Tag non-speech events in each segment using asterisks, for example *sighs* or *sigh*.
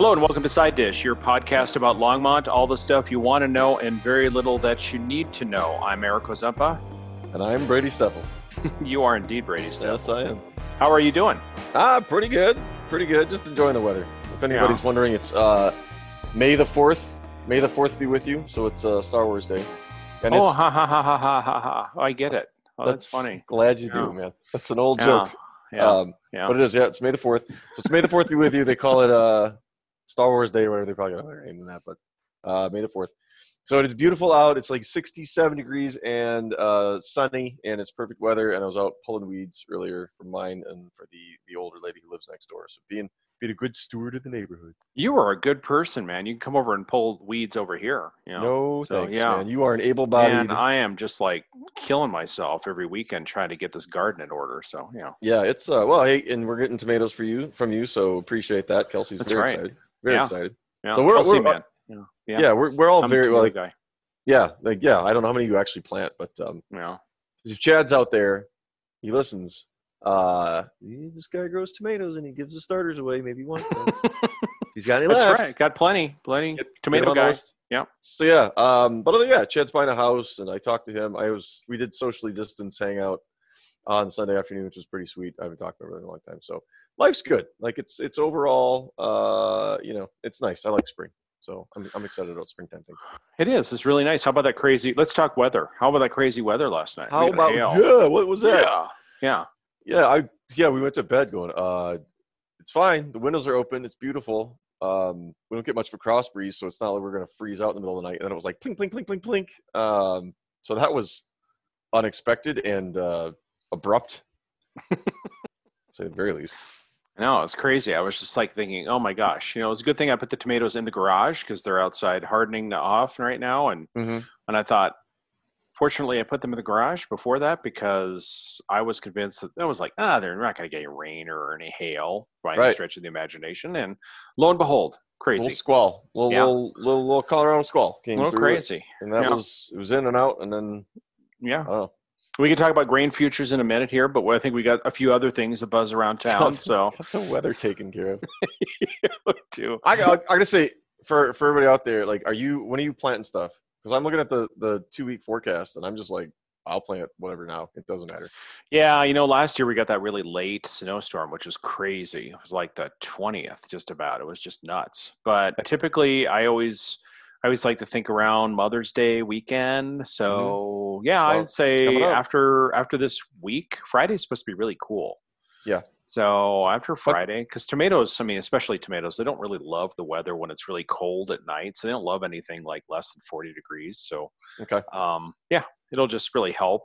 Hello and welcome to Side Dish, your podcast about Longmont, all the stuff you want to know and very little that you need to know. I'm Eric Ozempa. And I'm Brady Steffel. *laughs* you are indeed Brady Steffel. Yes, I am. How are you doing? Ah, pretty good. Pretty good. Just enjoying the weather. If anybody's Yeah. wondering, it's uh, May the 4th. May the 4th be with you. So it's uh, Star Wars Day. And oh, ha ha ha ha ha ha ha. I get it. Oh, that's, funny. Glad you Yeah. do, man. That's an old Yeah. joke. Yeah. Um, yeah. But it is, yeah, it's May the 4th. So it's May the 4th be with you. They call it uh, Star Wars Day or whatever. They probably got another name than that, but uh, May the 4th. So it is beautiful out. It's like 67 degrees and uh, sunny, and it's perfect weather. And I was out pulling weeds earlier for mine and for the, the older lady who lives next door. So being being a good steward of the neighborhood. you are a good person, man. You can come over and pull weeds over here. You know? No so, thanks, yeah. man. You are an able-bodied. Man, I am just like killing myself every weekend trying to get this garden in order. So, yeah. yeah, it's uh, well, hey, and we're getting tomatoes for you from you, so appreciate that. Kelsey's That's very right. excited. Very Yeah. excited. Yeah. So we're- Kelsey, we're- man. Yeah. Yeah, Yeah. we're we're all I'm very well. guy. Yeah, like yeah. I don't know how many you actually plant, but um, Yeah. if Chad's out there, he listens. Uh, "Eh, this guy grows tomatoes and he gives the starters away. Maybe once. *laughs* He's got any That's left. right. Got plenty. Plenty. Get- get Tomato on the guy. Yeah. So yeah, um, but other yeah, Chad's buying a house, and I talked to him. I was we did socially distance hangout on Sunday afternoon, which was pretty sweet. I haven't talked to him in a long time, so life's good. Like it's it's overall, uh, you know, it's nice. I like spring, so I'm I'm excited about springtime things. It is. It's really nice. How about that crazy? Let's talk weather. How about that crazy weather last night? How about hail. yeah? What was that? Yeah. Yeah. Yeah, I yeah, we went to bed going, uh it's fine. The windows are open, it's beautiful. Um we don't get much of a cross breeze, so it's not like we're gonna freeze out in the middle of the night. And then it was like plink, plink, plink, plink, plink. Um so that was unexpected and uh abrupt. *laughs* say the very least. No, it's crazy. I was just like thinking, oh my gosh, you know, it's a good thing I put the tomatoes in the garage because they're outside hardening off right now. And Mm-hmm. and I thought, fortunately, I put them in the garage before that because I was convinced that I was like, ah, they're not going to get any rain or any hail by any Right. stretch of the imagination. And lo and behold, crazy, Little squall. Little Yeah. little, little little Colorado squall a came little through. crazy. And that Yeah. was it was in and out and then Yeah. I. We can talk about grain futures in a minute here, but I think we got a few other things to buzz around *laughs* town. So, *laughs* the weather taken care of. *laughs* too. I, I, I gotta say for for everybody out there, like, are you when are you planting stuff? Because I'm looking at the the two week forecast, and I'm just like, I'll plant whatever now. It doesn't matter. Yeah, you know, last year we got that really late snowstorm, which was crazy. It was like the twentieth, just about. It was just nuts. But typically, I always, I always like to think around Mother's Day weekend. So yeah, Well, I'd say after after this week, Friday's supposed to be really cool. Yeah. So after Friday, because tomatoes, I mean, especially tomatoes, they don't really love the weather when it's really cold at night. So they don't love anything like less than forty degrees. So Okay. um, yeah, it'll just really help.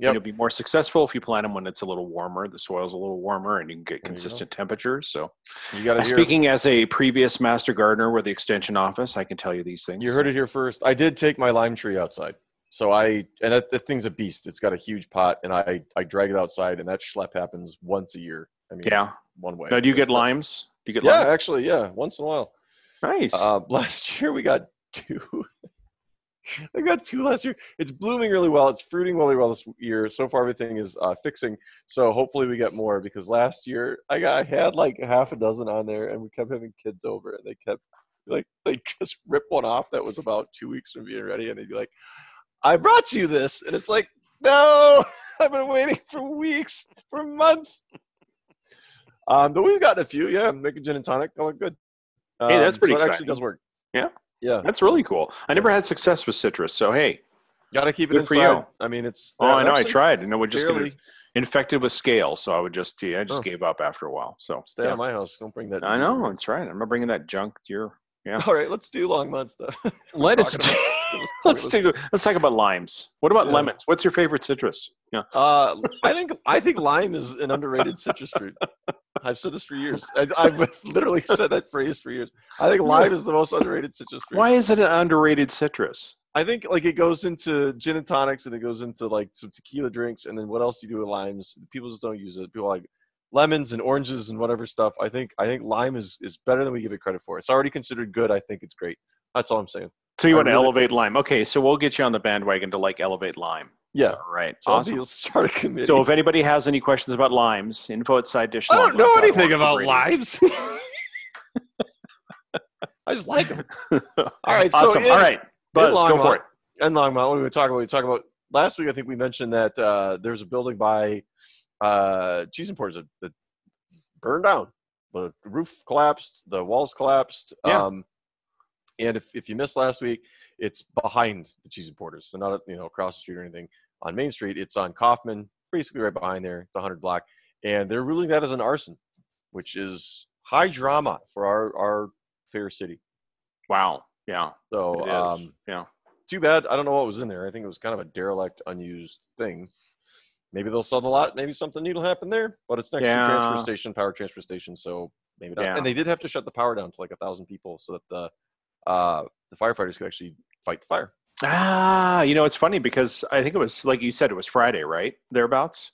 Yep. You'll be more successful if you plant them when it's a little warmer. The soil's a little warmer, and you can get consistent temperatures. So, You got uh, speaking as a previous master gardener with the extension office, I can tell you these things. You heard it here first. I did take my lime tree outside. So I and that, that thing's a beast. It's got a huge pot, and I I drag it outside, and that schlep happens once a year. I mean, Yeah. one way. Now, do you get limes? Do you get Yeah, limes? actually, yeah, once in a while. Nice. Uh, *laughs* last year we got two. *laughs* I got two last year. It's blooming really well. It's fruiting really well this year. So far, everything is uh, fixing. So hopefully, we get more because last year I got I had like half a dozen on there, and we kept having kids over, and they kept like they *laughs* just rip one off that was about two weeks from being ready, and they'd be like, "I brought you this," and it's like, "No, *laughs* I've been waiting for weeks, for months." Um, but we've gotten a few. Yeah, making gin and tonic going good. Hey, that's Um, pretty so it actually does work. Yeah. Yeah. That's really cool. I never had success with citrus, so hey. Got to keep it Good for you. I mean, it's. Oh, I know. I tried, and it would just fairly- get infected with scale. So I would just, yeah, I just Oh. gave up after a while. So Stay yeah. out of my house. Don't bring that. I know that's right. I'm not bringing that junk to your. Yeah. All right, let's do Longmont stuff. *laughs* Let us. talking *laughs* *laughs* let's do. Let's talk about limes. What about Yeah. lemons? What's your favorite citrus? Yeah. Uh, I think I think lime is an underrated citrus fruit. I've said this for years. I, I've literally said that phrase for years. I think lime is the most underrated citrus fruit. Why is it an underrated citrus? I think like it goes into gin and tonics and it goes into like some tequila drinks and then what else do you do with limes? People just don't use it. People like lemons and oranges and whatever stuff. I think I think lime is is better than we give it credit for. It's already considered good. I think it's great. That's all I'm saying. So you I want to really- elevate lime? Okay, so we'll get you on the bandwagon to like elevate lime. Yeah. All right. So awesome. start a committee. So if anybody has any questions about limes, info at side dish. I don't know anything about limes. *laughs* I just like them. *laughs* All right, so awesome. in- All right, Buzz, go for it. And Longmont, what we talk about? We talk about last week. I think we mentioned that uh, there was a building by uh, Cheese Importers that, that burned down. The roof collapsed. The walls collapsed. Yeah. Um, and if, if you missed last week, it's behind the Cheese Importers, so not you know across the street or anything on Main Street. It's on Coffman, basically right behind there. It's 100 block, and they're ruling that as an arson, which is high drama for our our fair city. Wow. Yeah. So um, yeah. too bad. I don't know what was in there. I think it was kind of a derelict, unused thing. Maybe they'll sell the lot. Maybe something neat will happen there. But it's next to a transfer station, power transfer station, so maybe not. Yeah. And they did have to shut the power down to like a thousand people so that the uh, the firefighters could actually fight the fire. Ah, you know, it's funny because I think it was like you said, it was Friday, right? Thereabouts.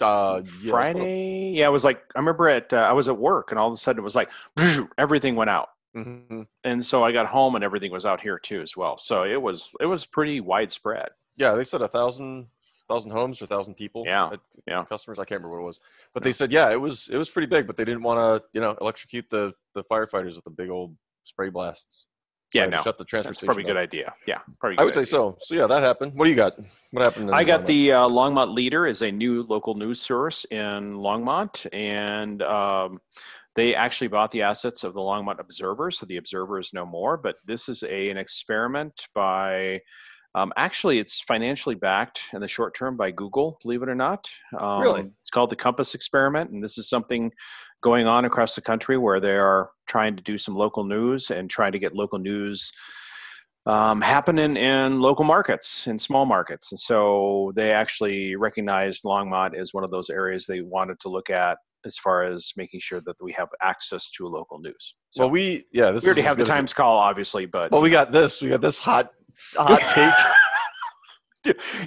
Uh, yeah, Friday. Yeah, it was like I remember at uh, I was at work and all of a sudden it was like *laughs* everything went out, Mhm. and so I got home and everything was out here too as well. So it was it was pretty widespread. Yeah, they said a thousand thousand homes or thousand people. Yeah, yeah. Customers, I can't remember what it was, but they said yeah, it was it was pretty big, but they didn't want to you know electrocute the the firefighters with the big old spray blasts. Yeah, no, shut the transfer that's probably a good idea. Yeah, probably. I would say so. So yeah, that happened. What do you got? What happened? I got Longmont? the uh, Longmont Leader is a new local news source in Longmont, and um, they actually bought the assets of the Longmont Observer, so the Observer is no more. But this is a an experiment by. Um, actually, it's financially backed in the short term by Google, believe it or not. Um, Really? It's called the Compass Experiment, and this is something going on across the country where they are trying to do some local news and trying to get local news um, happening in local markets, in small markets. And so they actually recognized Longmont as one of those areas they wanted to look at as far as making sure that we have access to local news. So well, we yeah, this we already have the Times call, obviously, but Well, we got this. We got this hot hot take.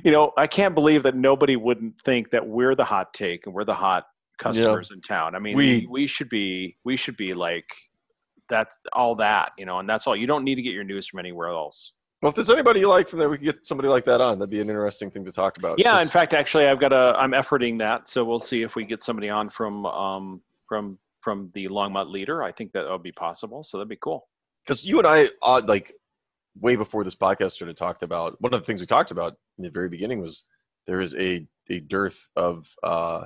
You know, I can't believe that nobody wouldn't think that we're the hot take and we're the hot customers in town. I mean, We- we, we should be we should be like that's all that, you know, and that's all. You don't need to get your news from anywhere else. Well, if there's anybody you like from there, we could get somebody like that on. That'd be an interesting thing to talk about. Yeah, Just- in fact, actually, I've got a. I'm efforting that, so we'll see if we get somebody on from um from from the Longmont leader. I think that would be possible. So that'd be cool. because you and I, uh, like, way before this podcast started, talked about one of the things we talked about in the very beginning was there is a a dearth of uh,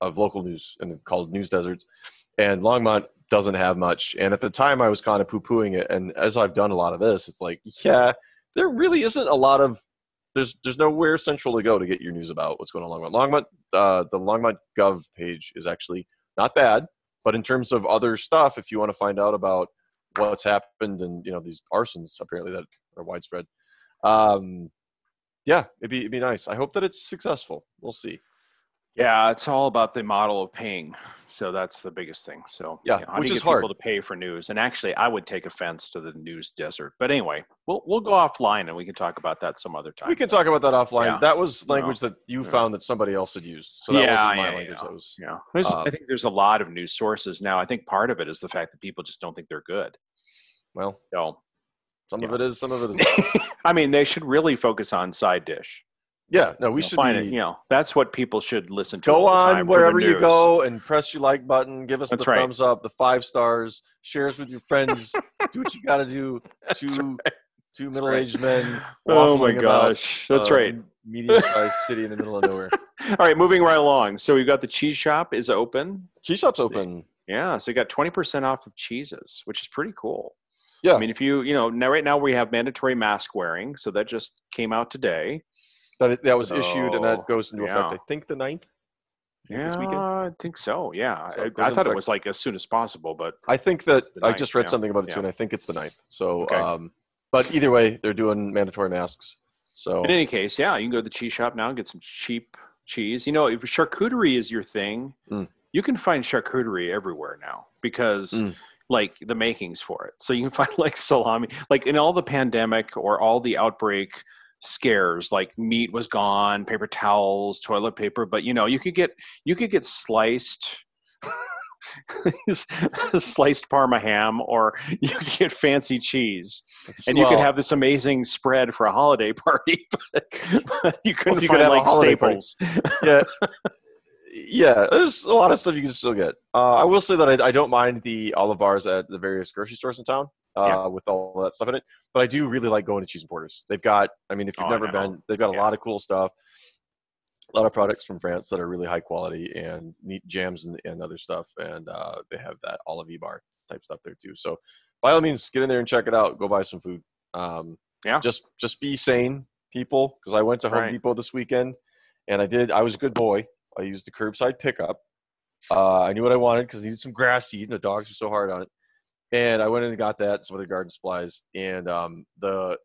of local news and called news deserts, and Longmont doesn't have much. And at the time, I was kind of poo pooing it, and as I've done a lot of this, it's like, yeah, there really isn't a lot of there's there's nowhere central to go to get your news about what's going on Longmont. Longmont, uh, the Longmont Gov page is actually not bad, but in terms of other stuff, if you want to find out about what's happened and you know these arsons apparently that are widespread, um, yeah, it'd be it'd be nice. I hope that it's successful. We'll see. Yeah, it's all about the model of paying. So that's the biggest thing. So Yeah, you know, how which is get people to pay for news? And actually, I would take offense to the news desert. But anyway, we'll we'll go offline and we can talk about that some other time. We can talk about that offline. Yeah. That was language that you Yeah. found that somebody else had used. So that Yeah, wasn't my yeah, language. yeah. That was Yeah, Uh, I think there's a lot of news sources now. I think part of it is the fact that people just don't think they're good. Well, So, some of it is, some of it is. *laughs* I mean, they should really focus on side dish. yeah, no, we You know, should find be, it. You know, that's what people should listen to. go all the time on wherever you go and press your like button. Give us That's the right. thumbs up, the five stars. Share us with your friends. *laughs* do what you got to do. Two right. two middle aged men. *laughs* Oh my waffling about, gosh, that's uh, right. Medium sized city in the middle of nowhere. All right, moving right along. So we've got the cheese shop is open. Cheese shop's open. Yeah, so you got 20% off of cheeses, which is pretty cool. Yeah. I mean, if you, you know, now right now we have mandatory mask wearing, so that just came out today. That that was issued and that goes into yeah. effect. I think the 9th. I think Yeah. I think so. Yeah, So I, I thought it was like as soon as possible, but I think that I just read yeah. something about it Yeah. too, and I think it's the 9th. So, Okay. um, but either way, they're doing mandatory masks. So in any case, yeah, you can go to the cheese shop now and get some cheap cheese. You know, if charcuterie is your thing, Mm. you can find charcuterie everywhere now because Mm. Like the makings for it. So you can *laughs* find like salami, like in all the pandemic or all the outbreak scares, like meat was gone, paper towels, toilet paper, but you know, you could get you could get sliced *laughs* sliced parma ham or *laughs* you could get fancy cheese and you could have this amazing spread for a holiday party, but, but you couldn't you could find have like staples. yeah, yeah. There's a lot of stuff you can still get. Uh, I will say that I, I don't mind the olive bars at the various grocery stores in town. uh, Yeah. with all that stuff in it. But I do really like going to Cheese Importers. They've got, I mean, if you've Oh, never been, they've got a Yeah. lot of cool stuff. A lot of products from France that are really high quality and neat jams and, and other stuff. And uh, they have that olive bar type stuff there too. So by all means, get in there and check it out. Go buy some food. Um, Yeah. Just just be sane, people, because I went to That's Home right. Depot this weekend, and I did. I was a good boy. I used the curbside pickup. Uh, I knew what I wanted because I needed some grass seed, and the dogs are so hard on it. And I went in and got that, some other garden supplies, and um, the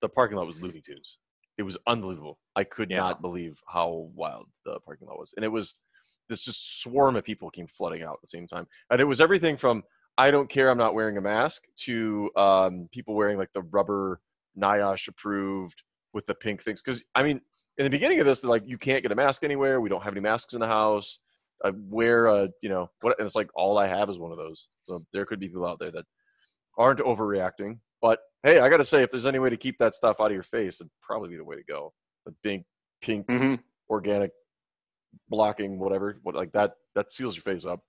the parking lot was Looney Tunes. It was unbelievable. I could Yeah. not believe how wild the parking lot was, and it was this just swarm of people came flooding out at the same time, and it was everything from I don't care, I'm not wearing a mask to um, people wearing like the rubber NIOSH approved with the pink things. Because I mean, in the beginning of this, they're like, you can't get a mask anywhere. We don't have any masks in the house. I wear a, you know, what? And it's like all I have is one of those. So there could be people out there that aren't overreacting. But hey, I got to say, if there's any way to keep that stuff out of your face, it'd probably be the way to go. The big pink hmm organic blocking, whatever, what like that, that seals your face up.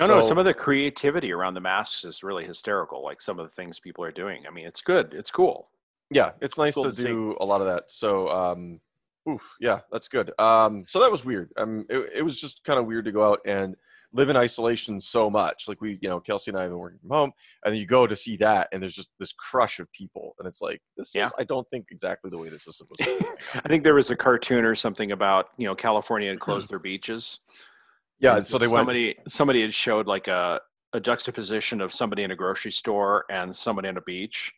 No, no. Some of the creativity around the masks is really hysterical. Like some of the things people are doing. I mean, it's good. It's cool. yeah it's nice cool to to do a lot of that so um oof yeah that's good um so that was weird um it, it was just kind of weird to go out and live in isolation so much like we you know kelsey and i have been working from home and then you go to see that and there's just this crush of people and it's like this Yeah. is i don't think exactly the way this is supposed to be *laughs* I think there was a cartoon or something about you know California had closed their beaches. *clears throat* yeah And so they went Somebody somebody had showed like a a juxtaposition of somebody in a grocery store and somebody on a beach.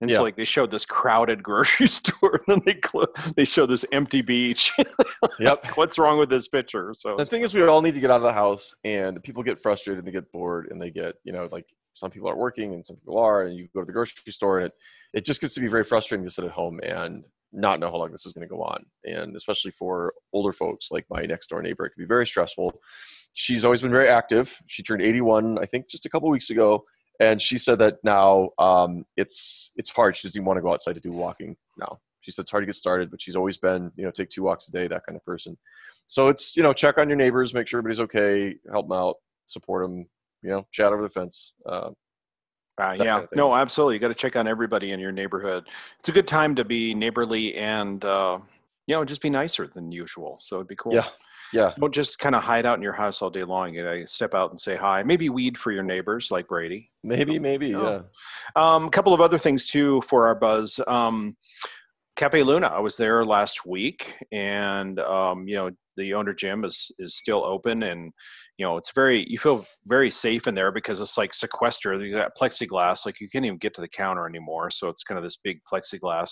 And Yeah. so like they showed this crowded *laughs* grocery store and then they clo- they showed this empty beach. *laughs* yep What's wrong with this picture? So the thing is we all need to get out of the house and people get frustrated and they get bored and they get you know like some people are working and some people are and you go to the grocery store and it it just gets to be very frustrating to sit at home and not know how long this is going to go on and especially for older folks like my next door neighbor it can be very stressful she's always been very active she turned 81 i think just a couple weeks ago and she said that now um, it's it's hard she doesn't even want to go outside to do walking now she said it's hard to get started but she's always been you know take two walks a day that kind of person so it's you know check on your neighbors make sure everybody's okay help them out support them you know chat over the fence uh, Uh, yeah, kind of no, absolutely. You got to check on everybody in your neighborhood. It's a good time to be neighborly and uh, you know just be nicer than usual. So it'd be cool. Yeah. Yeah Don't just kind of hide out in your house all day long. You know, step out and say hi. Maybe weed for your neighbors, like Brady. maybe maybe Oh. yeah Um, a couple of other things too for our buzz. Um, Cafe Luna. I was there last week, and um, you know the owner Jim is is still open, and you know it's very you feel very safe in there because it's like sequestered. You got plexiglass, like you can't even get to the counter anymore. So it's kind of this big plexiglass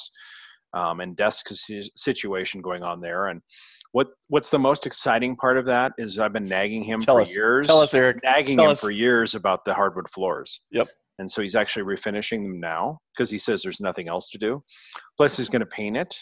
um, and desk situation going on there. And what what's the most exciting part of that is I've been nagging him tell for us years tell us eric nagging Tell him us. for years about the hardwood floors. Yep. And so he's actually refinishing them now because he says there's nothing else to do. Plus, he's going to paint it.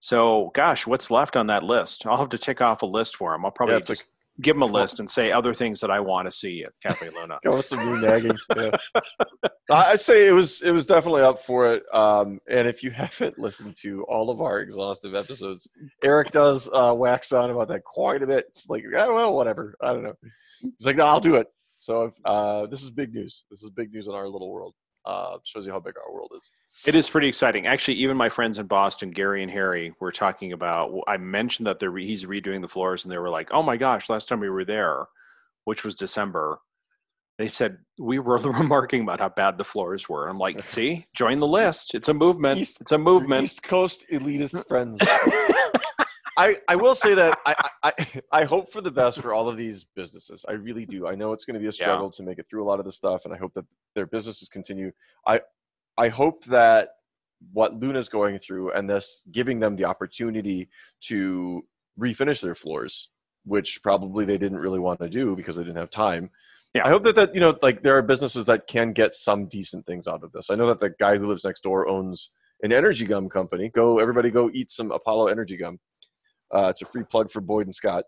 So, gosh, what's left on that list? I'll have to tick off a list for him. I'll probably Yeah, just give him a list and say other things that I want to see at Cafe Luna. Go with some new nagging. Yeah. *laughs* I'd say it was it was definitely up for it. Um, and if you *laughs* haven't listened to all of our exhaustive episodes, Eric does uh, wax on about that quite a bit. It's like, oh, well, whatever. I don't know. He's like, no, I'll do it. So uh, this is big news. This is big news in our little world. Uh, shows you how big our world is. It is pretty exciting. Actually, even my friends in Boston, Gary and Harry, were talking about. I mentioned that they're re- he's redoing the floors, and they were like, "Oh my gosh, last time we were there, which was December." They said we were *laughs* remarking about how bad the floors were. I'm like, *laughs* "See, join the list. It's a movement. East- it's a movement." East Coast elitist friends. *laughs* I, I will say that I, I I hope for the best for all of these businesses. I really do. I know it's going to be a Yeah. struggle to make it through a lot of this stuff, and I hope that their businesses continue. I I hope that what Luna's going through and this giving them the opportunity to refinish their floors, which probably they didn't really want to do because they didn't have time. Yeah. I hope that that you know like there are businesses that can get some decent things out of this. I know that the guy who lives next door owns an energy gum company. Go everybody go eat some Apollo energy gum. Uh, it's a free plug for Boyd and Scott.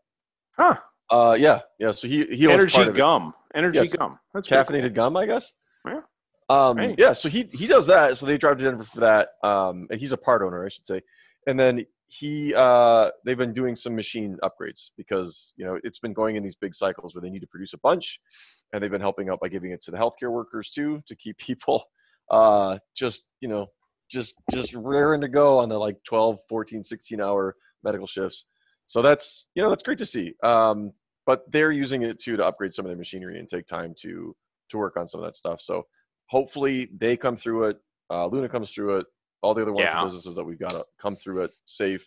Huh? Uh, yeah, yeah. So he he owns Energy part of it. gum. Energy Yes. gum. That's pretty cool. caffeinated gum, I guess. Yeah. Um, yeah. So he he does that. So they drive to Denver for that. Um, and he's a part owner, I should say. and then he uh, they've been doing some machine upgrades because you know it's been going in these big cycles where they need to produce a bunch, and they've been helping out by giving it to the healthcare workers too to keep *laughs* people uh, just you know just just raring to go on the like 12 14 16 hour medical shifts. So that's you know that's great to see. Um, but they're using it too to upgrade some of their machinery and take time to to work on some of that stuff. So hopefully they come through it uh, luna comes through it. All the other wonderful Yeah. businesses that we've got to come through it safe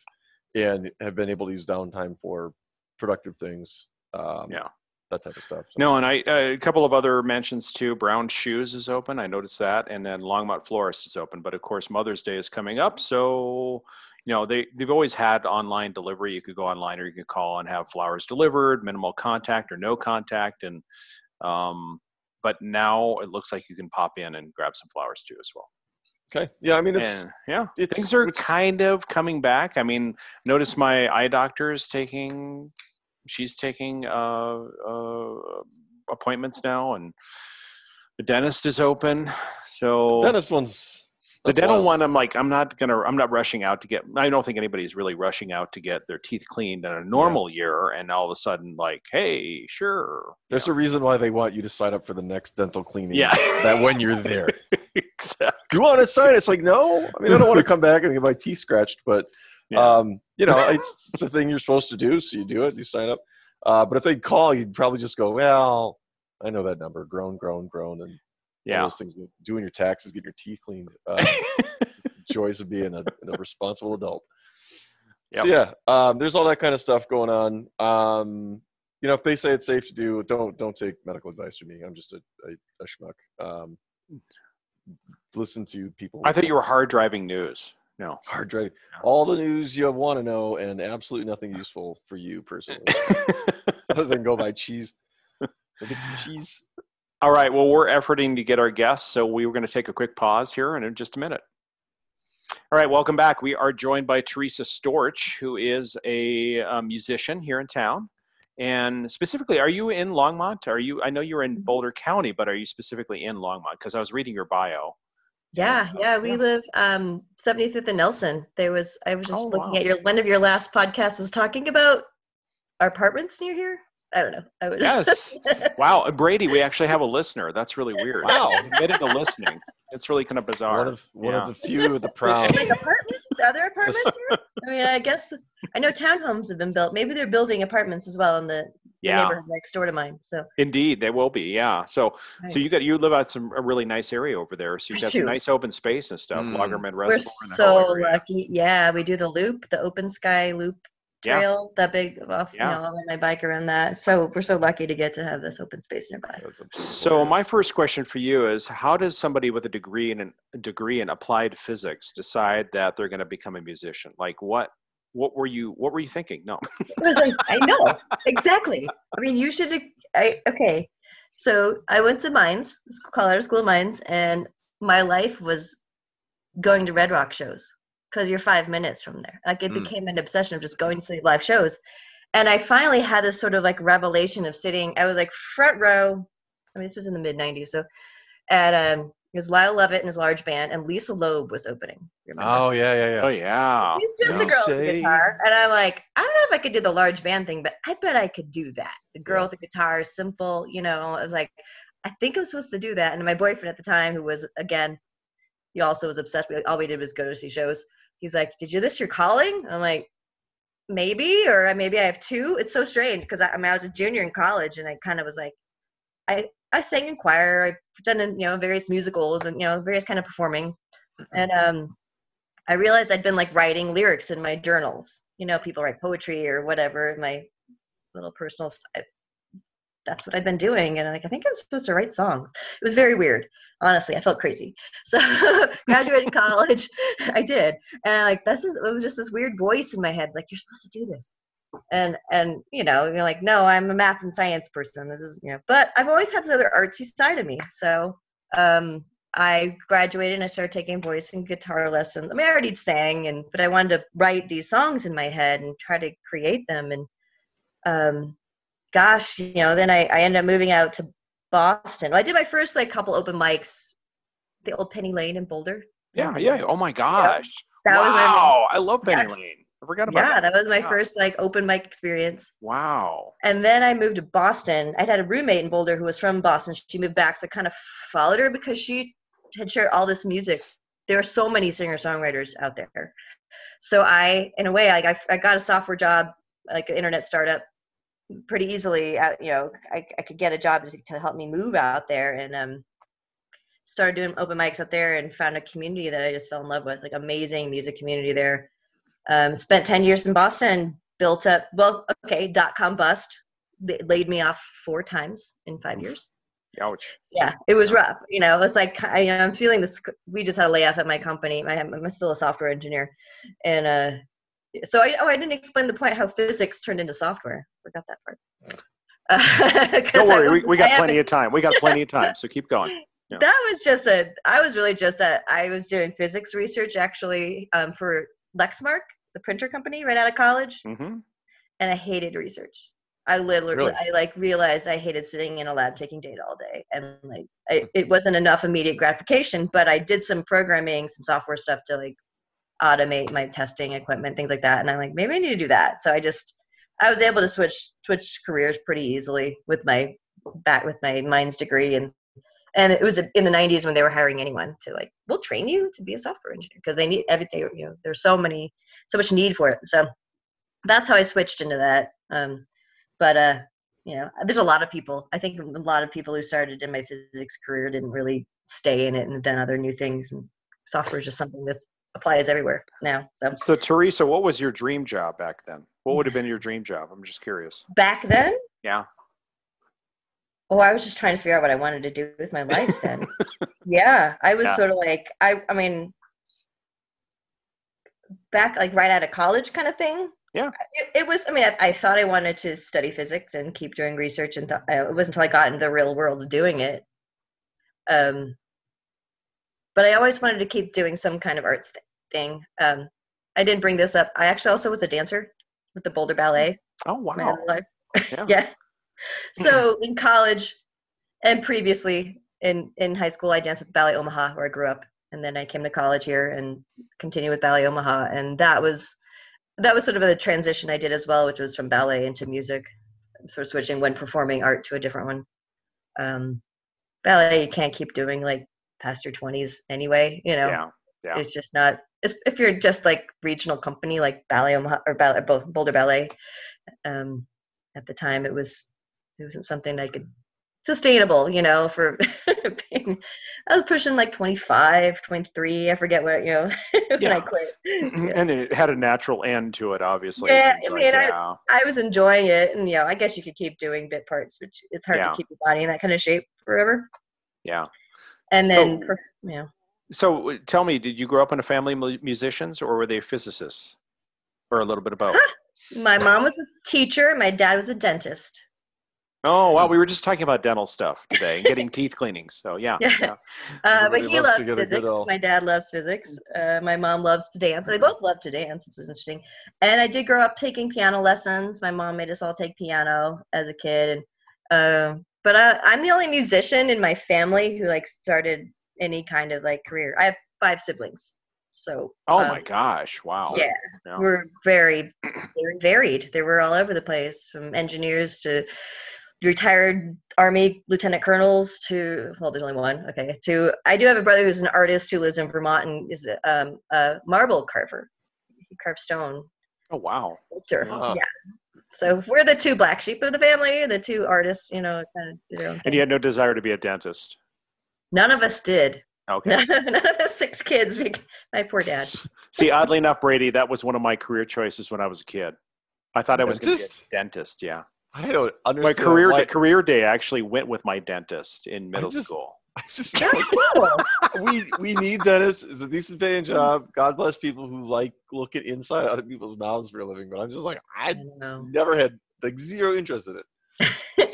and have been able to use downtime for productive things. Um, Yeah. That type of stuff so. No, and I uh, a couple of other mentions too. Brown Shoes is open. I noticed that, and then Longmont Florist is open. But of course, Mother's Day is coming up, so you know they they've always had online delivery. You could go online or you could call and have flowers delivered, minimal contact or no contact, and um, but now it looks like you can pop in and grab some flowers too as well. okay yeah i mean it's And yeah, it's things are it's- kind of coming back. I mean, notice my eye doctor is taking, she's taking uh, uh, appointments now, and the dentist is open. So dentist one's the dental wild. one, I'm like, I'm not gonna, I'm not rushing out to get. I don't think anybody's really rushing out to get their teeth cleaned in a normal year, and all of a sudden, like, hey, sure, There's a reason why they want you to sign up for the next dental cleaning. yeah, *laughs* That when you're there. *laughs* exactly. You want to sign? It's like, no. I mean, I don't want to come back and get my teeth scratched, but, Yeah. um, you know, it's, it's a thing you're supposed to do. So you do it, you sign up. Uh, but if they call, you'd probably just go, well, I know that number. Groan, groan, groan. And yeah. those things, doing your taxes, getting your teeth cleaned. Uh, *laughs* joys of being a, a responsible adult. So yeah, um, there's all that kind of stuff going on. Um, you know, if they say it's safe to do, don't don't take medical advice from me. I'm just a, a, a schmuck. Um, listen to people. I thought you were hard driving news. No. hard drive. All the news you want to know, and absolutely nothing useful for you personally, *laughs* other than go buy cheese. Go get some cheese. All right. Well, we're efforting to get our guests, so we were going to take a quick pause here in just a minute. All right, welcome back. We are joined by Teresa Storch, who is a, uh musician here in town. And specifically, are you in Longmont? Are you? I know you're in Boulder County, but are you specifically in Longmont? Because I was reading your bio. Yeah, yeah, we Yeah. live um 75th and Nelson. There was I was just Oh, looking wow. at your one of your last podcasts was talking about our apartments near here. I don't know. I was Yes. *laughs* Wow, uh, Brady, we actually have a listener. That's really weird. Wow. admitted to listening. It's really kind of bizarre. One of one Yeah. of the few of the proud. like apartments? Are there apartments here? *laughs* I mean, I guess I know townhomes have been built. Maybe they're building apartments as well in the, the yeah, neighborhood next door to mine. So indeed, they will be. Yeah. So, so you got you live out some a really nice area over there. So you've got some nice open space and stuff. Mm. Lagerman Reservoir. we're so lucky. Yeah, we do the loop, the open sky loop Yeah. trail, that big off, Yeah. you know, I'll ride my bike around that. So we're so lucky to get to have this open space nearby. That's a beautiful So my first question for you is: How does somebody with a degree in a degree in applied physics decide that they're going to become a musician? Like what? What were you? What were you thinking? No. *laughs* it was like, I know *laughs* exactly. I mean, you should. I okay. So I went to Mines, Colorado School of Mines, and my life was going to Red Rock shows because you're five minutes from there. Like it Mm. became an obsession of just going to see live shows, and I finally had this sort of like revelation of sitting. I was like front row. I mean, this was in the mid '90s, so at um, it was Lyle Lovett and his large band, and Lisa Loeb was opening. Remember? Oh yeah, yeah, yeah. Oh yeah. yeah. She's just No. a girl with a guitar. And I'm like, I don't know if I could do the large band thing, but I bet I could do that. The girl Yeah. with the guitar, is simple, you know. I was like, I think I'm supposed to do that. And my boyfriend at the time, who was again, he also was obsessed with all we did was go to see shows. He's like, Did you this your calling? I'm like, maybe, or maybe I have two. It's so strange because I, I mean I was a junior in college and I kind of was like I I sang in choir, I pretended, you know, various musicals and you know, various kind of performing. And um I realized I'd been like writing lyrics in my journals. You know, people write poetry or whatever my little personal. s- I- That's what I'd been doing, and like, I think I'm supposed to write songs. It was very weird, honestly. I felt crazy. *laughs* So, graduated college, *laughs* I did, and like this is it was just this weird voice in my head, like you're supposed to do this, and and you know, you're like, no, I'm a math and science person. This is you know, but I've always had this other artsy side of me. So, um, I graduated and I started taking voice and guitar lessons. I mean, I already sang, and but I wanted to write these songs in my head and try to create them. And um, gosh, you know, then I, I ended up moving out to Boston. Well, I did my first like couple open mics, the old Penny Lane in Boulder. Yeah, yeah. Oh my gosh. That was wow, I love Penny Yes. Lane. I forgot about yeah, that. that was my Yeah. first like open mic experience. Wow. And then I moved to Boston. I had a roommate in Boulder who was from Boston. She moved back, so I kind of followed her because she had shared all this music. There are so many singer songwriters out there. So I, in a way, like I, I got a software job, like an internet startup, pretty easily. At, you know, I, I could get a job to, to help me move out there, and um, started doing open mics out there, and found a community that I just fell in love with, like amazing music community there. Um, spent ten years in Boston, built up. Well, okay, dot com bust. They laid me off four times in five years Ouch. yeah it was rough you know it was like I, i'm feeling this we just had a layoff at my company I, i'm still a software engineer and uh so I, oh i didn't explain the point how physics turned into software forgot that part *laughs* uh, Don't I worry, we, was- we I got haven't- plenty of time. We got plenty of time, so keep going. *laughs* Yeah. that was just a i was really just a i was doing physics research actually um, for lexmark the printer company right out of college hmm and I hated research. I literally, Really? I like realized I hated sitting in a lab taking data all day, and like I, it wasn't enough immediate gratification. But I did some programming, some software stuff to like automate my testing equipment, things like that. And I'm like, maybe I need to do that. So I just, I was able to switch switch careers pretty easily with my back with my mines degree and. And it was in the 90s when they were hiring anyone to like, we'll train you to be a software engineer because they need everything. You know, there's so many, so much need for it. So that's how I switched into that. Um, but uh, you know, there's a lot of people. I think a lot of people who started in my physics career didn't really stay in it and have done other new things. And software is just something that applies everywhere now. So So, Teresa, what was your dream job back then? What would have been your dream job? I'm just curious. back then, Yeah. Oh, I was just trying to figure out what I wanted to do with my life then. *laughs* yeah, I was Yeah. sort of like I. I mean, back like right out of college kind of thing. Yeah. It, it was. I mean, I, I thought I wanted to study physics and keep doing research, and th- uh, it wasn't until I got into the real world of doing it. Um, but I always wanted to keep doing some kind of arts th- thing. Um, I didn't bring this up. I actually also was a dancer with the Boulder Ballet Oh, wow. Yeah. *laughs* yeah. So in college and previously in, in high school, I danced with Ballet Omaha where I grew up. And then I came to college here and continued with Ballet Omaha. And that was, that was sort of a transition I did as well, which was from ballet into music, sort of switching when performing art to a different one. Um, ballet, you can't keep doing like past your twenties anyway, you know, Yeah. Yeah. it's just not, it's- if you're just like regional company like Ballet Omaha or Ballet, Boulder Ballet, um, at the time it was it wasn't something I could sustainable, you know, for *laughs* being I was pushing like 25, 23, I forget what, you know, *laughs* when Yeah. I quit. Yeah. And it had a natural end to it, obviously. Yeah, I like, mean, I- yeah. I was enjoying it and you know, I guess you could keep doing bit parts, which it's hard Yeah. to keep your body in that kind of shape forever. Yeah. And then So- you know, So, uh, tell me, did you grow up in a family of musicians, or were they physicists, or a little bit of both? my mom was a teacher, my dad was a dentist. Oh, wow. We were just talking about dental stuff today, and getting teeth cleanings. So, yeah. *laughs* Yeah. yeah. Uh, but he loves loves get a good physics. My dad loves physics. Uh, my mom loves to dance. They both love to dance. This is interesting. And I did grow up taking piano lessons. My mom made us all take piano as a kid. And uh, but uh, I'm the only musician in my family who like started any kind of like career. I have five siblings, so Oh, um, my gosh. Wow. yeah, Yeah. we're very *clears throat* very varied. They were all over the place, from engineers to retired army lieutenant colonels to well, there's only one. Okay, to I do have a brother who's an artist who lives in Vermont and is um, a marble carver. He carves stone Oh, wow. sculpture. Wow. Yeah. So we're the two black sheep of the family, the two artists. You know, kind of. You know, And you had no desire to be a dentist. none of us did. Okay. None, *laughs* none of the six kids. My poor dad. *laughs* See, oddly enough, Brady, that was one of my career choices when I was a kid. I thought I was going to be a dentist. Yeah. I don't My career why- day, career day actually went with my dentist in middle just- school. *laughs* I just *laughs* we we need dentists. It's a decent paying job. God bless people who like looking inside other people's mouths for a living. But I'm just like I I know. never had like zero interest in it. *laughs*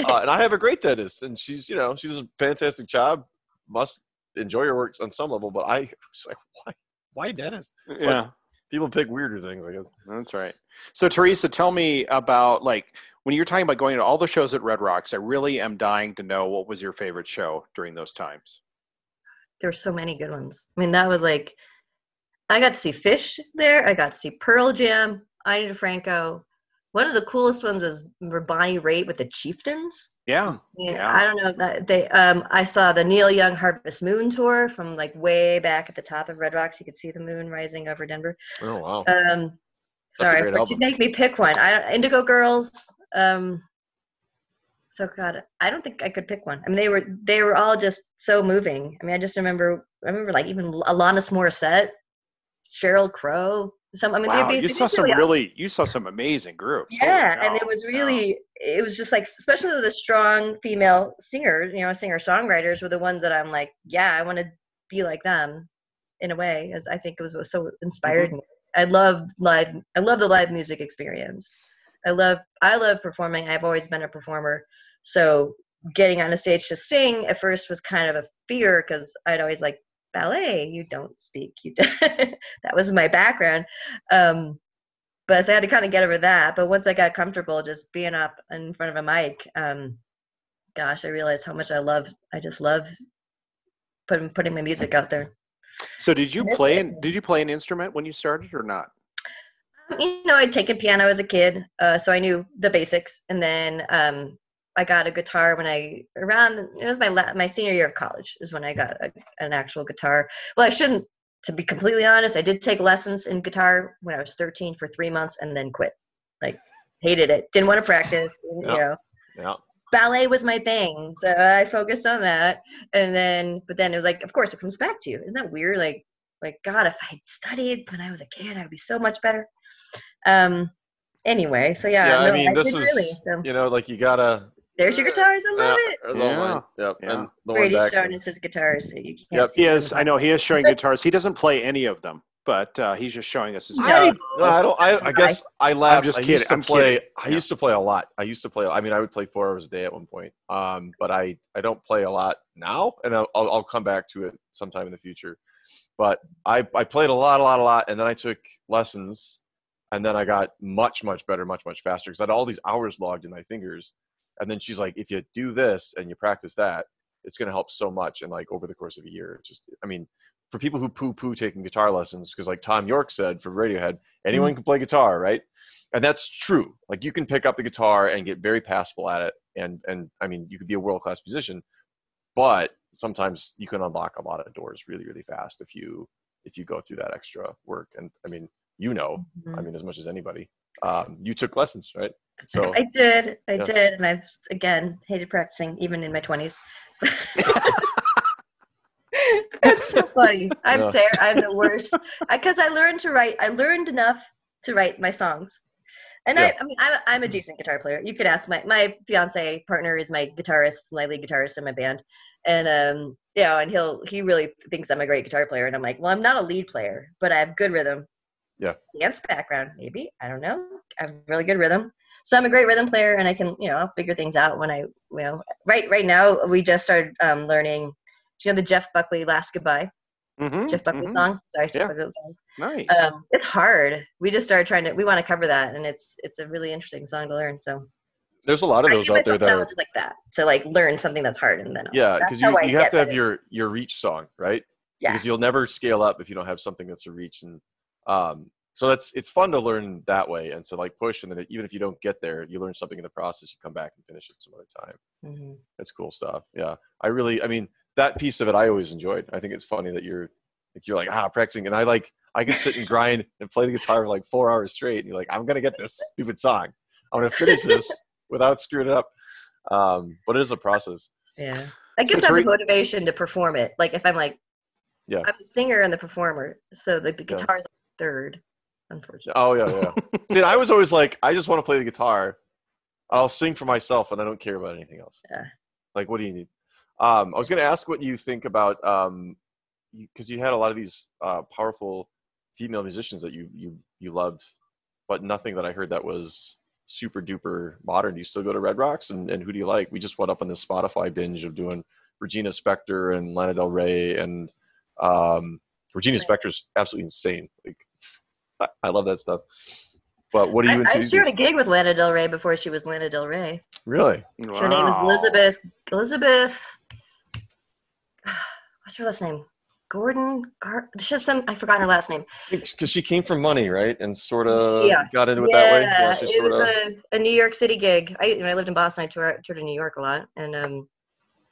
Uh, and I have a great dentist, and she's you know she's a fantastic job. Must enjoy your work on some level. But I was like, why why dentist? Yeah. People pick weirder things. I guess. That's right. So, Teresa, tell me about like when you're talking about going to all the shows at Red Rocks. I really am dying to know what was your favorite show during those times. there were so many good ones. I mean, that was like I got to see Phish there. I got to see Pearl Jam, Ani DiFranco. One of the coolest ones was Bonnie Raitt with the Chieftains. Yeah. Yeah, Yeah. I don't know. that- They, um, I saw the Neil Young Harvest Moon tour from like way back at the top of Red Rocks. You could see the moon rising over Denver. Oh wow. Um, sorry, but you make me pick one. I Indigo Girls. Um, so God, I don't think I could pick one. I mean, they were they were all just so moving. I mean, I just remember I remember like even Alanis Morissette, Sheryl Crow. Some I mean, wow, you saw some really you saw some amazing groups. Yeah and it was really it was just like especially the strong female singers you know singer songwriters were the ones that i'm like yeah i want to be like them in a way as i think it was what so inspired me i love live i love the live music experience i love i love performing i've always been a performer so getting on a stage to sing at first was kind of a fear because i'd always like ballet you don't speak you don't. *laughs* that was my background um but so I had to kind of get over that. But once I got comfortable just being up in front of a mic, um, gosh, I realized how much I love. I just love putting putting my music out there. So did you play an, did you play an instrument when you started or not? You know, I'd taken piano as a kid, uh, so I knew the basics. And then um, I got a guitar when I around it was my la- my senior year of college is when I got a, an actual guitar. Well, I shouldn't. To be completely honest, I did take lessons in guitar when I was 13 for three months and then quit. Like, hated it. Didn't want to practice. You Yeah. know, Yeah. ballet was my thing so i focused on that and then but then it was like of course it comes back to you isn't that weird like like god if i had studied when i was a kid i would be so much better um anyway so yeah, Yeah, I no, mean, this is really so you know, like you gotta. there's your guitars i love yeah, it the Yeah. one. Yep. Yeah. And the one brady's back. showing us his guitars so you can't Yep. see He is. I know he is showing guitars. He doesn't play any of them, but uh, he's just showing us his. No. I, no, I don't. I, I guess I laughed. just I used to I'm play. kidding. I Yeah. used to play a lot. I used to play. I mean, I would play four hours a day at one point. Um, but I I don't play a lot now, and I'll I'll I'll come back to it sometime in the future. But I I played a lot, a lot, a lot, and then I took lessons, and then I got much, much better, much, much faster because I had all these hours logged in my fingers. And then she's like, if you do this and you practice that, it's going to help so much. And like over the course of a year, it's just, I mean, for people who poo poo taking guitar lessons, because like Thom Yorke said for Radiohead, anyone mm. can play guitar, right? And that's true. Like you can pick up the guitar and get very passable at it. And, and I mean, you could be a world class musician, but sometimes you can unlock a lot of doors really, really fast if you, if you go through that extra work. And I mean, you know, I Mhm. mean, as much as anybody, um, you took lessons, right? So I did, I Yeah. did, and I've again hated practicing even in my twenties. *laughs* It's so funny. I'm Yeah. ter- I'm the worst because I, learned to write. I learned enough to write my songs, and Yeah. I, I mean, I'm, a- I'm a decent guitar player. You could ask my my fiance partner is my guitarist, my lead guitarist in my band, and um, you know, and he'll he really thinks I'm a great guitar player, and I'm like, well, I'm not a lead player, but I have good rhythm. Yeah. Dance background, maybe I don't know. I have really good rhythm. So I'm a great rhythm player, and I can, you know, I'll figure things out when I, you know, right right now we just started um, learning. Do you know the Jeff Buckley "Last Goodbye"? Mhm, Jeff Buckley mhm. song. Sorry, Jeff Buckley song. Nice. Um, it's hard. We just started trying to. We want to cover that, and it's it's a really interesting song to learn. So there's a lot of those out there that challenges like that to like learn something that's hard, and then I'll- yeah, because you, you have to have better. your, your reach song, right? Yeah. Because you'll never scale up if you don't have something that's a reach. And um, so that's, it's fun to learn that way and to like push. And then even if you don't get there, you learn something in the process, you come back and finish it some other time. Mhm. That's cool stuff. Yeah. I really, I mean, that piece of it, I always enjoyed. I think it's funny that you're like, you're like, ah, practicing. And I like, I can sit and grind and play the guitar for like four hours straight. And you're like, I'm going to get this stupid song. I'm going to finish this *laughs* without screwing it up. Um, but it is a process. Yeah. I guess So I have Tari- motivation to perform it. Like if I'm like, Yeah. I'm the singer and the performer, so the guitar is third, unfortunately. Oh yeah, yeah. *laughs* See, I was always like, I just want to play the guitar. I'll sing for myself, and I don't care about anything else. Yeah. Like, what do you need? Um, I was going to ask what you think about, um, because you, had a lot of these uh, powerful female musicians that you you you loved, but nothing that I heard that was super duper modern. Do you still go to Red Rocks, and, and who do you like? We just went up on this Spotify binge of doing Regina Spektor and Lana Del Rey, and um, Regina Right. Spektor's absolutely insane. Like, *laughs* I, love that stuff. But what are you I, into? I shared a gig with Lana Del Rey before she was Lana Del Rey. Really? Her name is Elizabeth. Elizabeth. *sighs* What's her last name? Gordon. Gar- just some. I forgot her last name. Because she came from money, right? And sort of Yeah. got into it that way. Yeah, it was a, a New York City gig. I when I lived in Boston. I toured, toured in New York a lot, and um,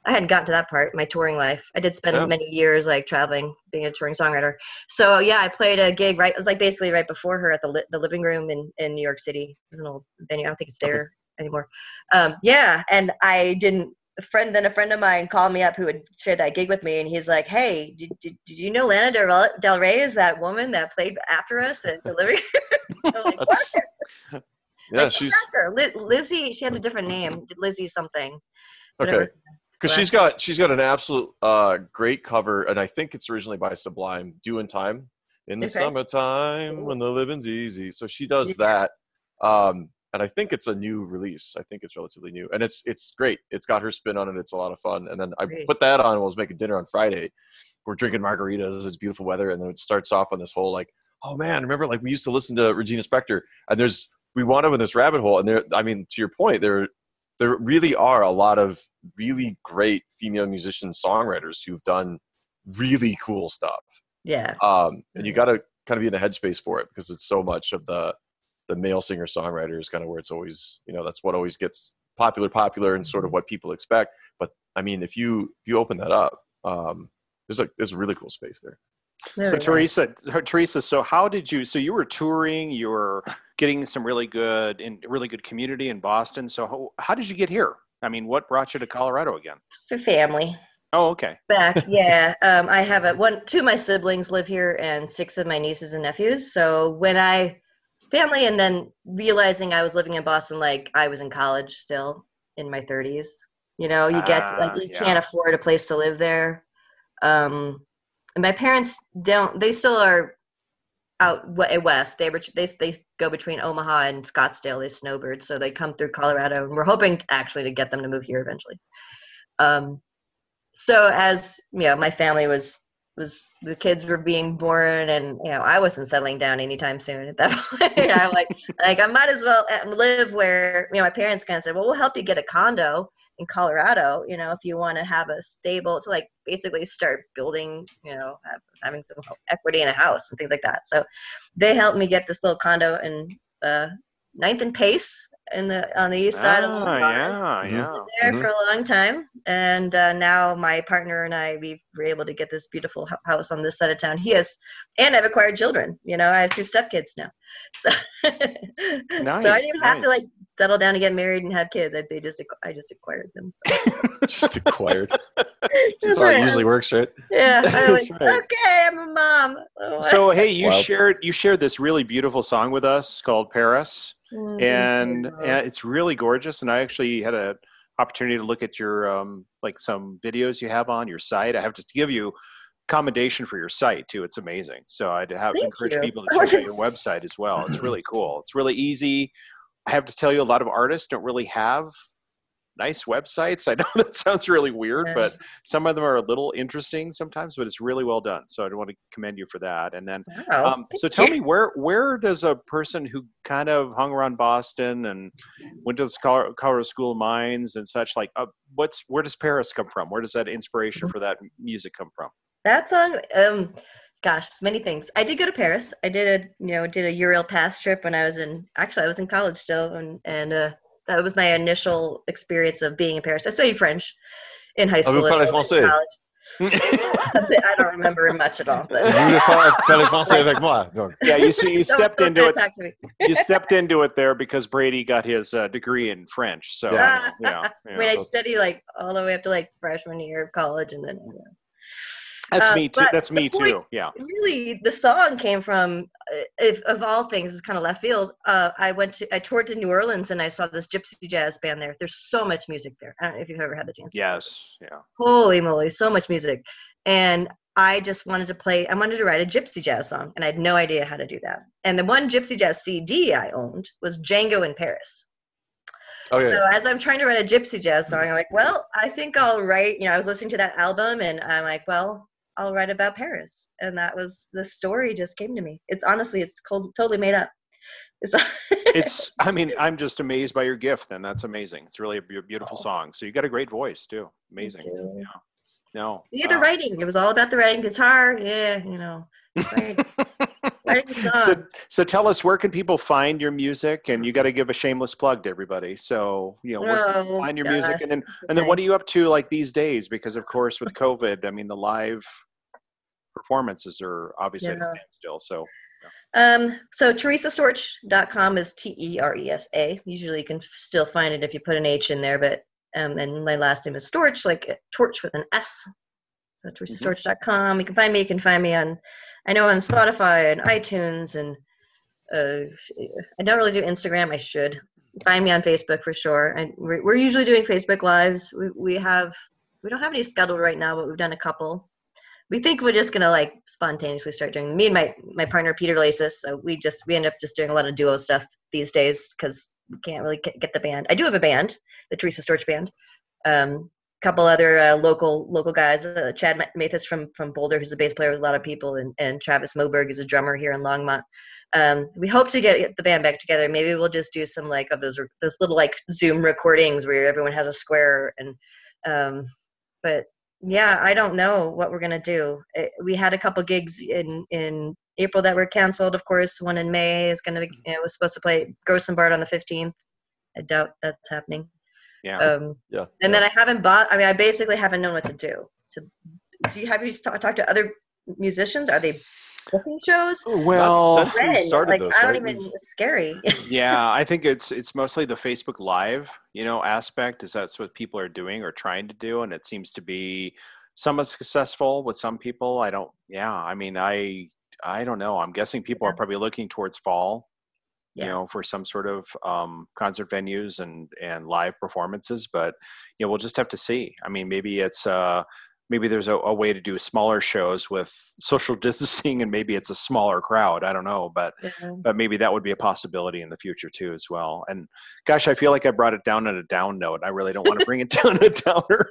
I hadn't gotten to that part my touring life. I did spend many years like traveling, being a touring songwriter. So yeah, I played a gig right. It was like basically right before her at the li- the living room in in New York City. It was an old venue. I don't think it's Okay. there anymore. Um, yeah, and I didn't. A friend, then a friend of mine called me up who had shared that gig with me, and he's like, "Hey, did, did, did you know Lana Del, Del Rey is that woman that played after us at the living?" room?" *laughs* Like, *laughs* yeah, Like, she's her. Li- Lizzie, she had a different name. Lizzie something. okay. Because she's got she's got an absolute uh, great cover, and I think it's originally by Sublime. "Doing Time" in the Okay. summertime when the living's easy. So she does that, um, and I think it's a new release. I think it's relatively new, and it's it's great. It's got her spin on it. It's a lot of fun. And then I Great. put that on. and was making dinner on Friday. We're drinking margaritas. It's beautiful weather, and then it starts off on this whole like, oh man, remember like we used to listen to Regina Spektor, and there's we wound up in this rabbit hole, and there. I mean, to your point, there there really are a lot of really great female musicians songwriters who've done really cool stuff Yeah. um, and you Mhm. got to kind of be in the headspace for it because it's so much of the the male singer songwriter is kind of where it's always you know that's what always gets popular popular and sort of what people expect but i mean if you if you open that up um, there's a there's a really cool space there So. Teresa, Teresa, so how did you? So you were touring, you were getting some really good in really good community in Boston. So how, how did you get here? I mean, what brought you to Colorado again? For family. Oh, okay. Back, *laughs* yeah. Um, I have a one. Two of my siblings live here, and six of my nieces and nephews. So when I family, and then realizing I was living in Boston, like I was in college still in my thirties. You know, you get like Ah, you yeah. can't afford a place to live there. Um, and my parents don't. They still are out west. They they they go between Omaha and Scottsdale. They snowbird, so they come through Colorado, and we're hoping actually to get them to move here eventually. Um, so as you know, my family was was the kids were being born, and you know, I wasn't settling down anytime soon at that *laughs* point. I'm like, like I might as well uh, live where you know my parents kind of said, well, we'll help you get a condo in Colorado, you know, if you want to have a stable to like basically start building, you know, having some equity in a house and things like that. So they helped me get this little condo in uh, Ninth and Pace in the on the east side of Ah, Long Island. yeah, Mhm. yeah. There Mhm. for a long time, and uh, now my partner and I we were able to get this beautiful house on this side of town. He has, and I've acquired children. You know, I have two stepkids now, *laughs* so *laughs* so I didn't even have to like settle down and get married and have kids. I, they just I just acquired them. So. *laughs* just acquired *laughs* That's how it usually works right Yeah, *laughs* I was That's like, right. okay, I'm a mom. Oh, So hey, you Wild. shared you shared this really beautiful song with us called Paris. mm, and, and it's really gorgeous. And I actually had a opportunity to look at your um, like some videos you have on your site. I have to give you commendation for your site too. It's amazing. So I'd have Thank encourage you. people to check out your website as well. It's really cool. It's really easy. I have to tell you, a lot of artists don't really have nice websites. I *laughs* know that sounds really weird, but some of them are a little interesting sometimes. But it's really well done. So I want to commend you for that. And then Wow, um, so tell you. me where where does a person who kind of hung around Boston and went to the Col- Colorado School of Mines and such like uh, what's where does Paris come from? Where does that inspiration Mm-hmm. for that music come from? that song um gosh it's many things i did go to paris i did a you know did a eurail pass trip when i was in actually i was in college still and and uh that was my initial experience of being in paris i studied french in high Ah, vous school and parlez in français. college. *laughs* i don't remember much at all Vous but voulez pas parler français avec yeah, you see, you *laughs* Don't- stepped don't into it. to talk to me. You stepped into it there because Brady got his uh, degree in French. So Yeah. yeah, yeah. *laughs* I mean, I studied like all the way up to like freshman year of college, and then that's uh, me too. That's me point- too. Yeah. really the song came from uh, if of all things is kind of left field uh, i went to i toured to new orleans and i saw this gypsy jazz band there there's so much music there i don't know if you've ever had the chance Yes. Yeah. holy moly so much music and i just wanted to play i wanted to write a gypsy jazz song and i had no idea how to do that and the one gypsy jazz cd i owned was django in paris okay so as I'm trying to write a gypsy jazz song, I'm like, well, I think I'll write. You know, I was listening to that album, and I'm like, well, I'll write about Paris, and that was the story. Just came to me. It's honestly, it's cold, totally made up. It's, *laughs* It's. I mean, I'm just amazed by your gift, and that's amazing. It's really a beautiful Oh. song. So you got a great voice too. Amazing. Yeah. No. Yeah, the Wow. writing. It was all about the writing. Guitar, yeah, you know. Writing, *laughs* writing so, so tell us where can people find your music and you got to give a shameless plug to everybody so you know where can oh, people Oh, find your music and then and then what are you up to like these days because of course with covid i mean the live performances are obviously at a standstill so Um, so teresastorch.com is T E R E S A. Usually you can still find it if you put an H in there, but um, and my last name is Storch, like torch with an S. So teresastorch.com. You can find me. You can find me on, I know on Spotify and iTunes, and uh, I don't really do Instagram. I should find me on Facebook for sure. And we're, we're usually doing Facebook lives. We we have we don't have any scheduled right now, but we've done a couple we think we're just gonna like spontaneously start doing me and my my partner peter lasis so we just we end up just doing a lot of duo stuff these days because we can't really get, the band. I do have a band the teresa storch band. Um a couple other uh, local local guys uh, chad mathis from from boulder who's a bass player with a lot of people and, and travis moberg is a drummer here in longmont. Um, we hope to get the band back together. Maybe we'll just do some like of those those little like zoom recordings where everyone has a square and um but yeah i don't know what we're gonna do. It, we had a couple gigs in in april that were canceled of course. One in may is gonna be you know, was supposed to play Grossen Bart on the 15th i doubt that's happening. Yeah. Um Yeah. and then i haven't bought i mean i basically haven't known what to do. To do you have you talked talk to other musicians? Are they booking shows? Well since we started like this, i don't right? even it's scary. *laughs* Yeah i think it's it's mostly the facebook live you know aspect is that's what people are doing or trying to do and it seems to be somewhat successful with some people. I don't yeah i mean i i don't know. I'm guessing people are probably looking towards fall you Yeah. know for some sort of um, concert venues and and live performances but you know we'll just have to see. I mean maybe it's uh maybe there's a, a way to do smaller shows with social *laughs* distancing and maybe it's a smaller crowd i don't know but Yeah. but maybe that would be a possibility in the future too as well and gosh i feel like i brought it down on a down note i really don't want to bring it *laughs* down a downer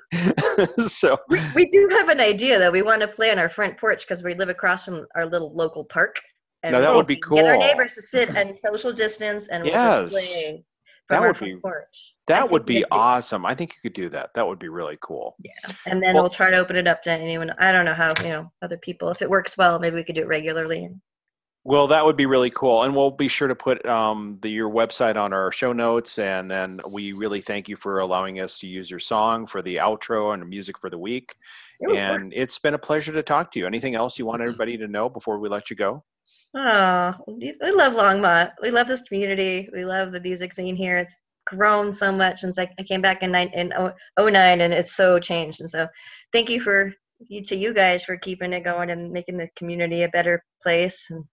*laughs* so we, we do have an idea though. We want to play on our front porch because we live across from our little local park. And Now, that would be cool. Get our neighbors to sit and social distance, and we'll just play That would be- porch. That would be awesome i think you could do that that would be really cool Yeah, And then Well- we'll try to open it up to anyone. I don't know how you know other people. If it works well, maybe we could do it regularly. well that would be really cool and we'll be sure to put um, the, your website on our show notes and then we really thank you for allowing us to use your song for the outro and music for the week Ooh, and it's been a pleasure to talk to you anything else you want everybody to know before we let you go Oh, we we love Longmont. We love this community. We love the music scene here. It's grown so much since I, I came back in nine in oh- 09 and it's so changed. And so thank you for you to you guys for keeping it going and making the community a better place and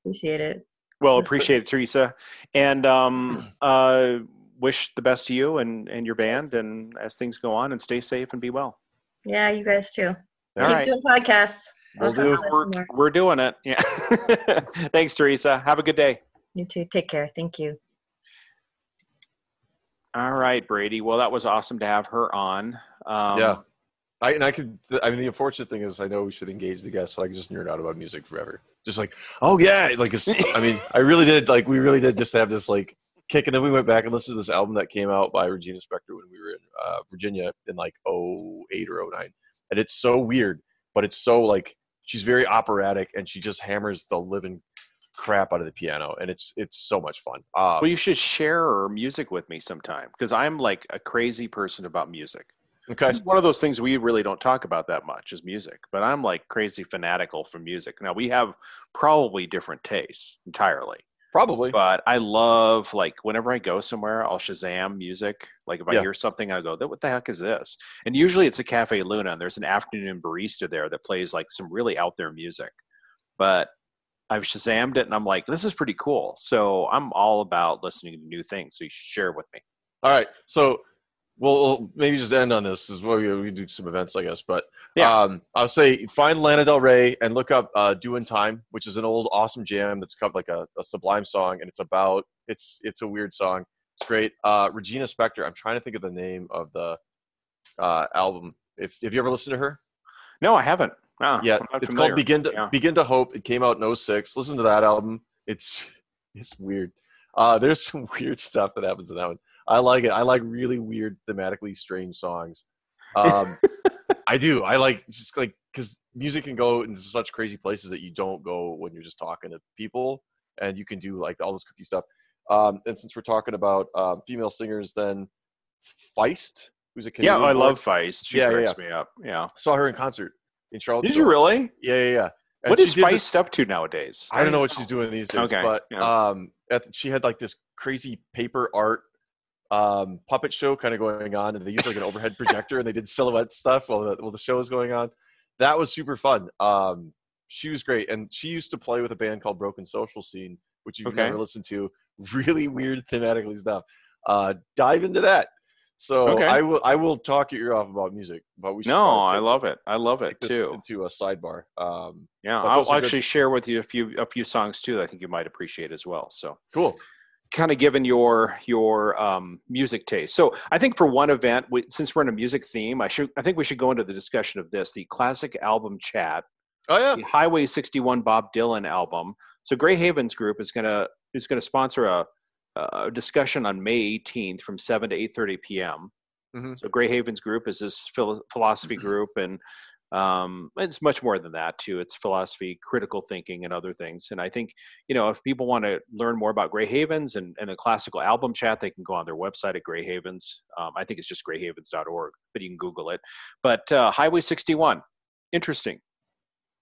appreciate it. Well, appreciate it, Teresa, and um, *clears throat* uh, wish the best to you and, and your band, and as things go on, and stay safe and be well. Yeah, you guys too. All Keep right, doing podcasts. Will I'll do. to listen more. we're doing it. Yeah. *laughs* Thanks, Teresa. Have a good day. You too. Take care. Thank you. All right, Brady. Well, that was awesome to have her on. Um, yeah. I, and I could, I mean, the unfortunate thing is, I know we should engage the guests, but I could just nerd out about music forever. Just like, oh yeah, like, it's, I mean, I really did, like, we really did just have this like kick, and then we went back and listened to this album that came out by Regina Spektor when we were in uh, Virginia in like 08 or 09, and it's so weird, but it's so like she's very operatic, and she just hammers the living crap out of the piano, and it's it's so much fun. Uh, Well, you should share her music with me sometime because I'm like a crazy person about music. okay, It's one of those things we really don't talk about that much is music, but I'm like crazy fanatical for music. Now we have probably different tastes entirely, probably. but I love like whenever I go somewhere, I'll Shazam music. Like if I Yeah. hear something, I go, "What the heck is this?" And usually it's a Cafe Luna, and there's an afternoon barista there that plays like some really out there music. But I've Shazammed it, and I'm like, "This is pretty cool." So I'm all about listening to new things. So you should share it with me. All right, so we'll, we'll maybe just end on this as well. We, we do some events, I guess, but Yeah. um, I'll say find Lana Del Rey and look up uh, "Doing Time," which is an old awesome jam that's got like a, a Sublime song, and it's about it's it's a weird song. It's great. Uh, Regina Spektor. I'm trying to think of the name of the uh, album. If have you ever listened to her? No, I haven't. Ah, yeah, it's familiar. called Begin to Yeah. Begin to Hope. It came out in 06. Listen to that album. It's *laughs* it's weird. Uh, there's *laughs* some weird stuff that happens in that one. I like it. I like really weird, thematically strange songs. Um, *laughs* I do. I like just like because music can go into such crazy places that you don't go when you're just talking to people, and you can do like all this cookie stuff. Um, and since we're talking about um, female singers, then Feist, who's a Yeah, I love Feist. She Yeah, yeah, cracks me up. Yeah. saw her in concert in Charlotte. Did you really? Yeah, yeah, yeah. And What this- Feist up to nowadays? I don't know what she's doing these days, Okay, but yeah. um, at, she had like this crazy paper art um, puppet show kind of going on, and they used like an overhead projector, and they did silhouette stuff while the while the show was going on. That was super fun. Um, she was great, and she used to play with a band called Broken Social Scene, which you've Okay. never listened to. Really weird thematically stuff. Uh, dive into that. So Okay. I will I will talk your ear off about music, but we No, I love it. I love it too. into a sidebar. Um, Yeah, I'll are good- actually share with you a few a few songs too that I think you might appreciate as well. So cool. Kind of given your your um, music taste. So I think for one event, we, since we're in a music theme, I should I think we should go into the discussion of this: the classic album chat, Oh yeah. the Highway 61 Bob Dylan album. So Gray Havens Group is gonna is gonna sponsor a, a discussion on May 18th from 7 to 8:30 p.m. Mhm. So Gray Havens Group is this philosophy *clears throat* group, and um, it's much more than that too. It's philosophy, critical thinking, and other things. And I think you know if people want to learn more about Gray Havens and, and the classical album chat, they can go on their website at Gray Havens. Um, I think it's just grayhavens.org, but you can Google it. But uh, Highway 61, interesting.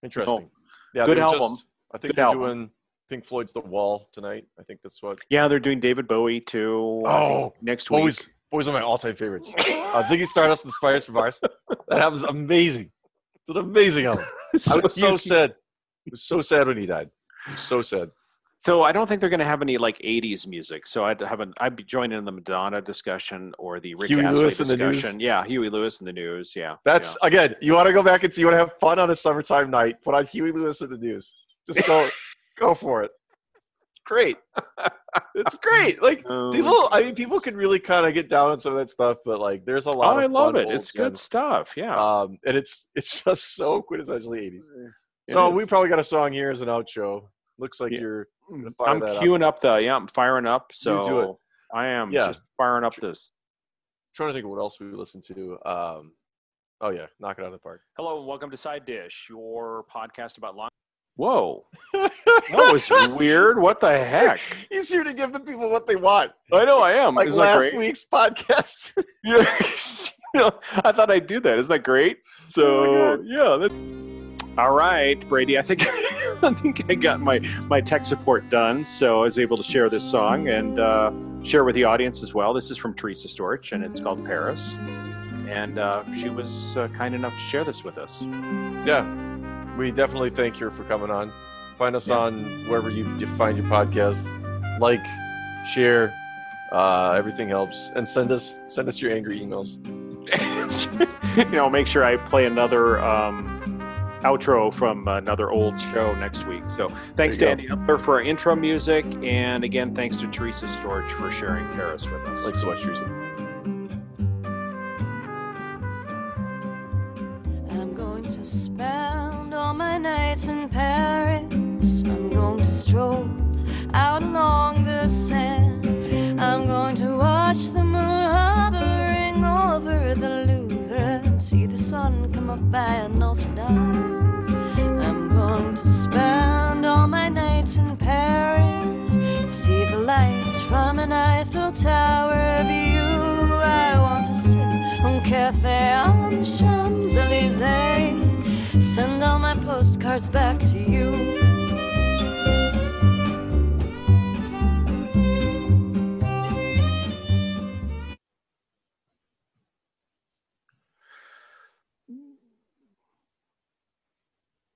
Interesting. yeah, good album. Just, I think Good they're album. doing Pink Floyd's The Wall tonight. I think that's what. Yeah, they're doing David Bowie too. Oh, next week. Always, always one of my all-time favorites. Uh, Ziggy Stardust and the Spiders from Mars. That album's amazing. It's an amazing album. *laughs* I was so sad. I was so sad when he died. So sad. So I don't think they're going to have any like '80s music. So I'd have an I'd be joining in the Madonna discussion or the Rick Huey Astley Lewis in the news? discussion. Yeah, Huey Lewis and the News. Yeah, That's again. You want to go back and see. You want to have fun on a summertime night. Put on Huey Lewis and the News. Just go, *laughs* go for it. It's great. It's great. Like *laughs* yeah. people. I mean, people can really kind of get down on some of that stuff, but like, there's a oh, lot. I love it. It's good gems. stuff. Yeah. Um, and it's it's *laughs* just so quintessentially 80s. It So is. we probably got a song here as an outro. Looks like Yeah. you're Mm, fire I'm that up. queuing up. the yeah. I'm firing up. So do it. I am Yeah. just firing up this. trying to think of what else we listen to. Um, oh yeah, knock it out of the park. Hello and welcome to Side Dish, your podcast about lawn. Whoa, *laughs* that was weird. What the heck? He's here to give the people what they want, I know I am. like Isn't that last week's podcast. *laughs* *laughs* Yeah, you know, I thought I'd do that. Isn't that great? So Oh yeah. That... All right, Brady. I think I think I got my my tech support done, so I was able to share this song and uh, share with the audience as well. This is from Teresa Storch, and it's called Paris. And uh, she was uh, kind enough to share this with us. yeah, we definitely thank you for coming on. Find us Yeah. on wherever you, you find your podcast. Like, share, uh, everything helps, and send us send us your angry emails. *laughs* you know, make sure I play another um, outro from another old show next week. So thanks to There Andy for our intro music, and again, thanks to Teresa Storch for sharing Paris with us. Thanks so much, Teresa. Nights in Paris. I'm going to stroll out along the sand. I'm going to watch the moon hovering over the Louvre and see the sun come up by Notre Dame. I'm going to spend all my nights in Paris. See the lights from an Eiffel Tower view. I want to sit on cafe on the Champs Elysees. Send all my postcards back to you.